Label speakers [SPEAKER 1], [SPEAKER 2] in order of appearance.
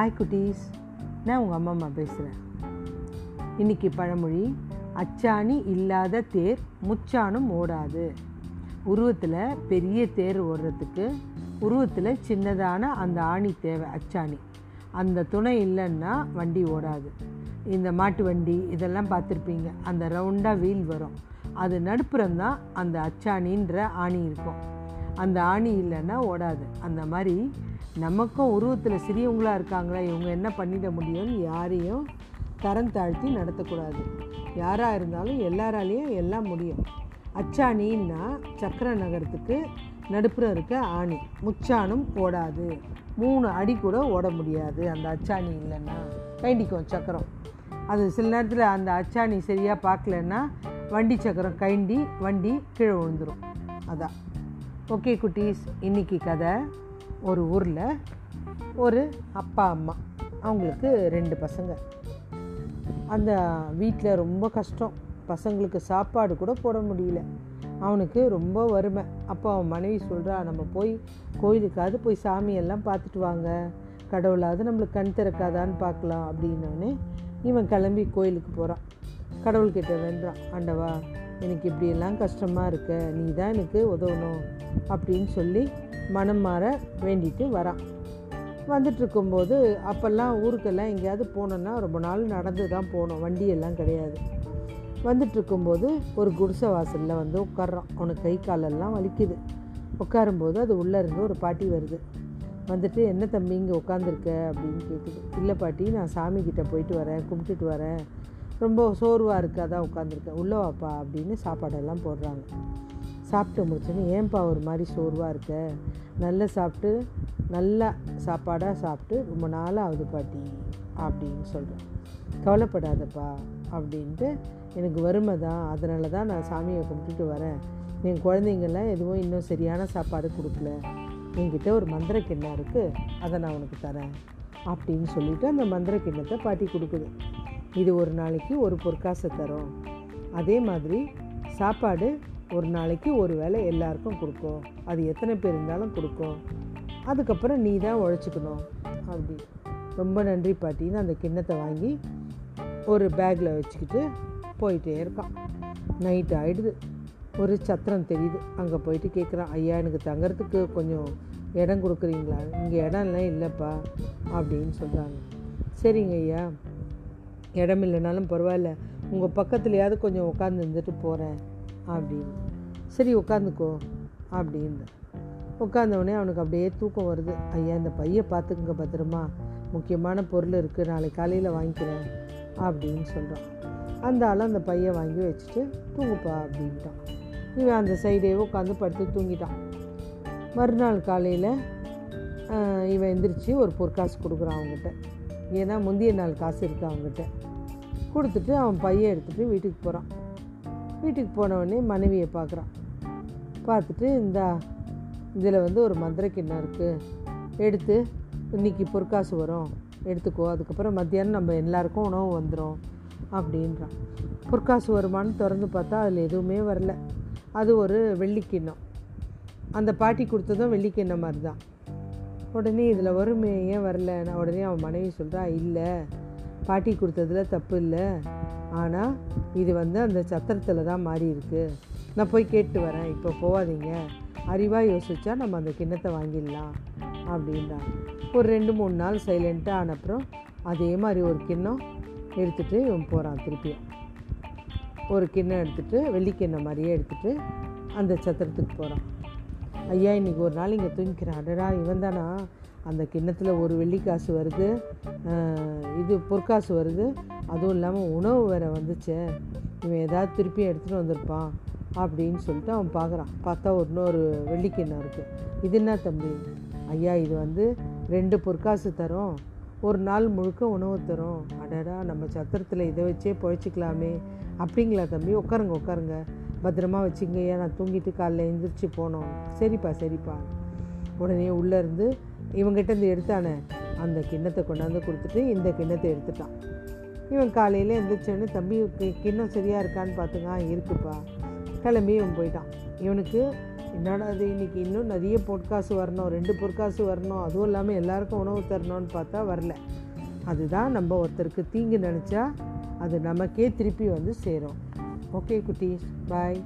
[SPEAKER 1] Hi குட்டீஸ் நான் உங்கள் அம்மா அம்மா பேசுகிறேன் இன்னைக்கு பழமொழி அச்சாணி இல்லாத தேர் முச்சானும் ஓடாது. உருவத்தில் பெரிய தேர் ஓடுறதுக்கு உருவத்தில் சின்னதான அந்த ஆணி தேவை அச்சாணி. அந்த துணை இல்லைன்னா வண்டி ஓடாது. இந்த மாட்டு வண்டி இதெல்லாம் பார்த்துருப்பீங்க. அந்த ரவுண்டாக வீல் வரும். அது நடுப்புறம் தான் அந்த அச்சாணின்ற ஆணி இருக்கும். அந்த ஆணி இல்லைன்னா ஓடாது. அந்த மாதிரி நமக்கும் உருவத்தில் சிறியவங்களாக இருக்காங்களா இவங்க என்ன பண்ணிட முடியும்னு யாரையும் தரம் தாழ்த்தி நடத்தக்கூடாது. யாராக இருந்தாலும் எல்லாராலேயும் எல்லாம் முடியும். அச்சாணின்னா சக்கர நகரத்துக்கு நடுப்புறம் இருக்க ஆணி. முச்சானும் ஓடாது. மூணு அடி கூட ஓட முடியாது அந்த அச்சாணி இல்லைன்னா. கைண்டிக்கும் சக்கரம். அது சில நேரத்தில் அந்த அச்சாணி சரியாக பார்க்கலன்னா வண்டி சக்கரம் கைண்டி வண்டி கீழே விழுந்துடும் அதான். ஓகே குட்டீஸ் இன்னைக்கு கதை ஒரு ஊரில் ஒரு அப்பா அம்மா. அவங்களுக்கு ரெண்டு பசங்க. அந்த வீட்டில் ரொம்ப கஷ்டம். பசங்களுக்கு சாப்பாடு கூட போட முடியல. அவனுக்கு ரொம்ப வறுமை. அப்போ அவன் மனைவி சொல்கிறா நம்ம போய் கோயிலுக்காவது போய் சாமியெல்லாம் பார்த்துட்டு வாங்க. கடவுளாவது நம்மளுக்கு கண் திறக்காதான்னு பார்க்கலாம். அப்படின்னோடனே இவன் கிளம்பி கோயிலுக்கு போகிறான் கடவுள்கிட்ட வேண்டான் ஆண்டவா எனக்கு இப்படியெல்லாம் கஷ்டமாக இருக்க நீ தான் எனக்கு உதவணும் அப்படின்னு சொல்லி மனம் மாற வேண்டிட்டு வரான் வந்துட்டுருக்கும்போது அப்போல்லாம் ஊருக்கெல்லாம் எங்கேயாவது போனோன்னா ரொம்ப நாள் நடந்து தான் போனோம் வண்டியெல்லாம் கிடையாது. வந்துட்டுருக்கும்போது ஒரு குடிசை வாசலில் வந்து உட்கார்றான். அவனுக்கு கை காலெல்லாம் வலிக்குது. உட்காரும்போது அது உள்ளே இருந்து ஒரு பாட்டி வருது. வந்துட்டு என்ன தம்பி இங்கே உட்காந்துருக்க அப்படின்னு கேட்குது இல்லை பாட்டி நான் சாமி கிட்ட போயிட்டு வரேன் கும்பிட்டுட்டு வரேன். ரொம்ப சோர்வாக இருக்குது அதான் உட்காந்துருக்கேன் உள்ளே வாப்பா அப்படின்னு சாப்பாடெல்லாம் போடுறாங்க. சாப்பிட்டு முடிச்சோன்னே ஏன்பா ஒரு மாதிரி சோர்வாக இருக்க? நல்லா சாப்பிட்டு நல்லா சாப்பாடாக சாப்பிட்டு ரொம்ப நாளாக ஆகுது பாட்டி அப்படின்னு சொல்கிறேன் கவலைப்படாதப்பா அப்படின்ட்டு எனக்கு வறுமை தான். அதனால தான் நான் சாமியை கும்பிட்டுட்டு வரேன். என் குழந்தைங்கள்லாம் எதுவும் இன்னும் சரியான சாப்பாடு கொடுக்கல. என்கிட்ட ஒரு மந்திர கிண்ணம் இருக்குது அதை நான் உனக்கு தரேன் அப்படின்னு சொல்லிவிட்டு அந்த மந்திர கிண்ணத்தை பாட்டி கொடுக்குது. இது ஒரு நாளைக்கு ஒரு பொற்காசை தரும். அதே மாதிரி சாப்பாடு ஒரு நாளைக்கு ஒரு வேளை எல்லாருக்கும் கொடுக்கும் அது எத்தனை பேர் இருந்தாலும் கொடுக்கும் அதுக்கப்புறம் நீ தான் உழைச்சிக்கணும். அப்படி. ரொம்ப நன்றி பாட்டின்னு அந்த கிண்ணத்தை வாங்கி ஒரு பேக்கில் வச்சுக்கிட்டு போயிட்டே இருக்கான். நைட் ஆகிடுது ஒரு சத்திரம் தெரியுது. அங்கே போயிட்டு கேட்குறான் ஐயா எனக்கு தங்கிறதுக்கு கொஞ்சம் இடம் கொடுக்குறீங்களா? இங்கே இடம்லாம் இல்லைப்பா அப்படின்னு சொல்கிறாங்க சரிங்க ஐயா. இடம் இல்லைனாலும் பரவாயில்ல. உங்கள் பக்கத்துலையாவது கொஞ்சம் உட்காந்து இருந்துட்டு போகிறேன் அப்படின்னு. சரி உட்காந்துக்கோ அப்படின்னு. உட்காந்தவொடனே அவனுக்கு அப்படியே தூக்கம் வருது. ஐயா இந்த பையை பார்த்துக்குங்க பத்திரமா. முக்கியமான பொருள் இருக்குது நாளைக்கு காலையில் வாங்கிக்கிறேன் அப்படின்னு சொல்கிறான் அந்த ஆள் அந்த பையை வாங்கி வச்சுட்டு தூங்குப்பா அப்படின்ட்டான். இவன் அந்த சைடே உட்காந்து படுத்து தூங்கிட்டான். மறுநாள் காலையில் இவன் எந்திரிச்சு ஒரு பொற்காசு கொடுக்குறான் அவங்ககிட்ட ஏன்னா முந்தைய நாள் காசு இருக்குது அவங்ககிட்ட. கொடுத்துட்டு அவன் பையன் எடுத்துகிட்டு வீட்டுக்கு போகிறான் வீட்டுக்கு போனவொடனே மனைவியை பார்க்குறான். பார்த்துட்டு இந்த இதில் வந்து ஒரு மந்திர கிண்ணம் இருக்குது எடுத்து இன்றைக்கி பொற்காசு வரும். எடுத்துக்கோ அதுக்கப்புறம் மத்தியானம் நம்ம எல்லாருக்கும் உணவு வந்துடும் அப்படின்றான். பொற்காசு வருமானு திறந்து பார்த்தா அதில் எதுவுமே வரல. அது ஒரு வெள்ளிக்கிண்ணம். அந்த பாட்டி கொடுத்ததும் வெள்ளிக்கிண்ணம் மாதிரி தான் உடனே இதில் வருமே ஏன் வரல? நான் உடனே அவன் மனைவி சொல்கிறா இல்லை. பாட்டி கொடுத்ததுல தப்பு இல்லை. ஆனால் இது வந்து அந்த சத்திரத்தில் தான் மாறி இருக்குது நான் போய் கேட்டு வரேன். இப்போ போகாதீங்க அறிவாக யோசிச்சா நம்ம அந்த கிண்ணத்தை வாங்கிடலாம். அப்படின்றான். ஒரு ரெண்டு மூணு நாள் சைலண்ட்டாக ஆனப்புறம் அதே மாதிரி ஒரு கிண்ணம் எடுத்துகிட்டு இவன் போகிறான் திருப்பியும். ஒரு கிண்ணம் எடுத்துகிட்டு வெள்ளிக்கிண்ணம் மாதிரியே எடுத்துகிட்டு அந்த சத்திரத்துக்கு போகிறான் ஐயா இன்றைக்கி ஒரு நாள் இங்கே தூங்கிக்கிறேன். அடடா இவன் தானா? அந்த கிண்ணத்தில் ஒரு வெள்ளிக்காசு வருது. இது பொற்காசு வருது. அதுவும் இல்லாமல் உணவு வேறு வந்துச்சே. இவன் ஏதாவது திருப்பி எடுத்துகிட்டு வந்திருப்பான் அப்படின்னு சொல்லிட்டு அவன் பார்க்குறான் பார்த்தா ஒரு இன்னொரு வெள்ளிக்கிண்ணம் இருக்குது இது என்ன தம்பி? ஐயா இது வந்து ரெண்டு பொற்காசு தரும். ஒரு நாள் முழுக்க உணவு தரும். அடடா நம்ம சத்திரத்தில் இதை வச்சே பொழைச்சிக்கலாமே. அப்படிங்களா தம்பி? உட்காருங்க உட்காருங்க. பத்திரமா வச்சுங்கய்யா நான் தூங்கிட்டு காலைல எழுந்திரிச்சு போனோம். சரிப்பா சரிப்பா. உடனே உள்ளேருந்து இவங்ககிட்ட இருந்து எடுத்தானே அந்த கிண்ணத்தை கொண்டாந்து கொடுத்துட்டு இந்த கிண்ணத்தை எடுத்துட்டான். இவன் காலையில் எழுந்திரிச்சோன்னு தம்பி கிண்ணம் சரியாக இருக்கான்னு பார்த்துங்க இருக்குப்பா. கிளம்பி இவன் போயிட்டான். இவனுக்கு என்னடா அது இன்றைக்கி இன்னும் நிறைய பொற்காசு வரணும். ரெண்டு பொற்காசு வரணும். அதுவும் இல்லாமல் எல்லாருக்கும் உணவு தரணும்னு பார்த்தா வரல. அதுதான் நம்ம ஒருத்தருக்கு தீங்கு நினச்சா அது நமக்கே திருப்பி வந்து சேரும். ஓகே குட்டீஸ் பாய்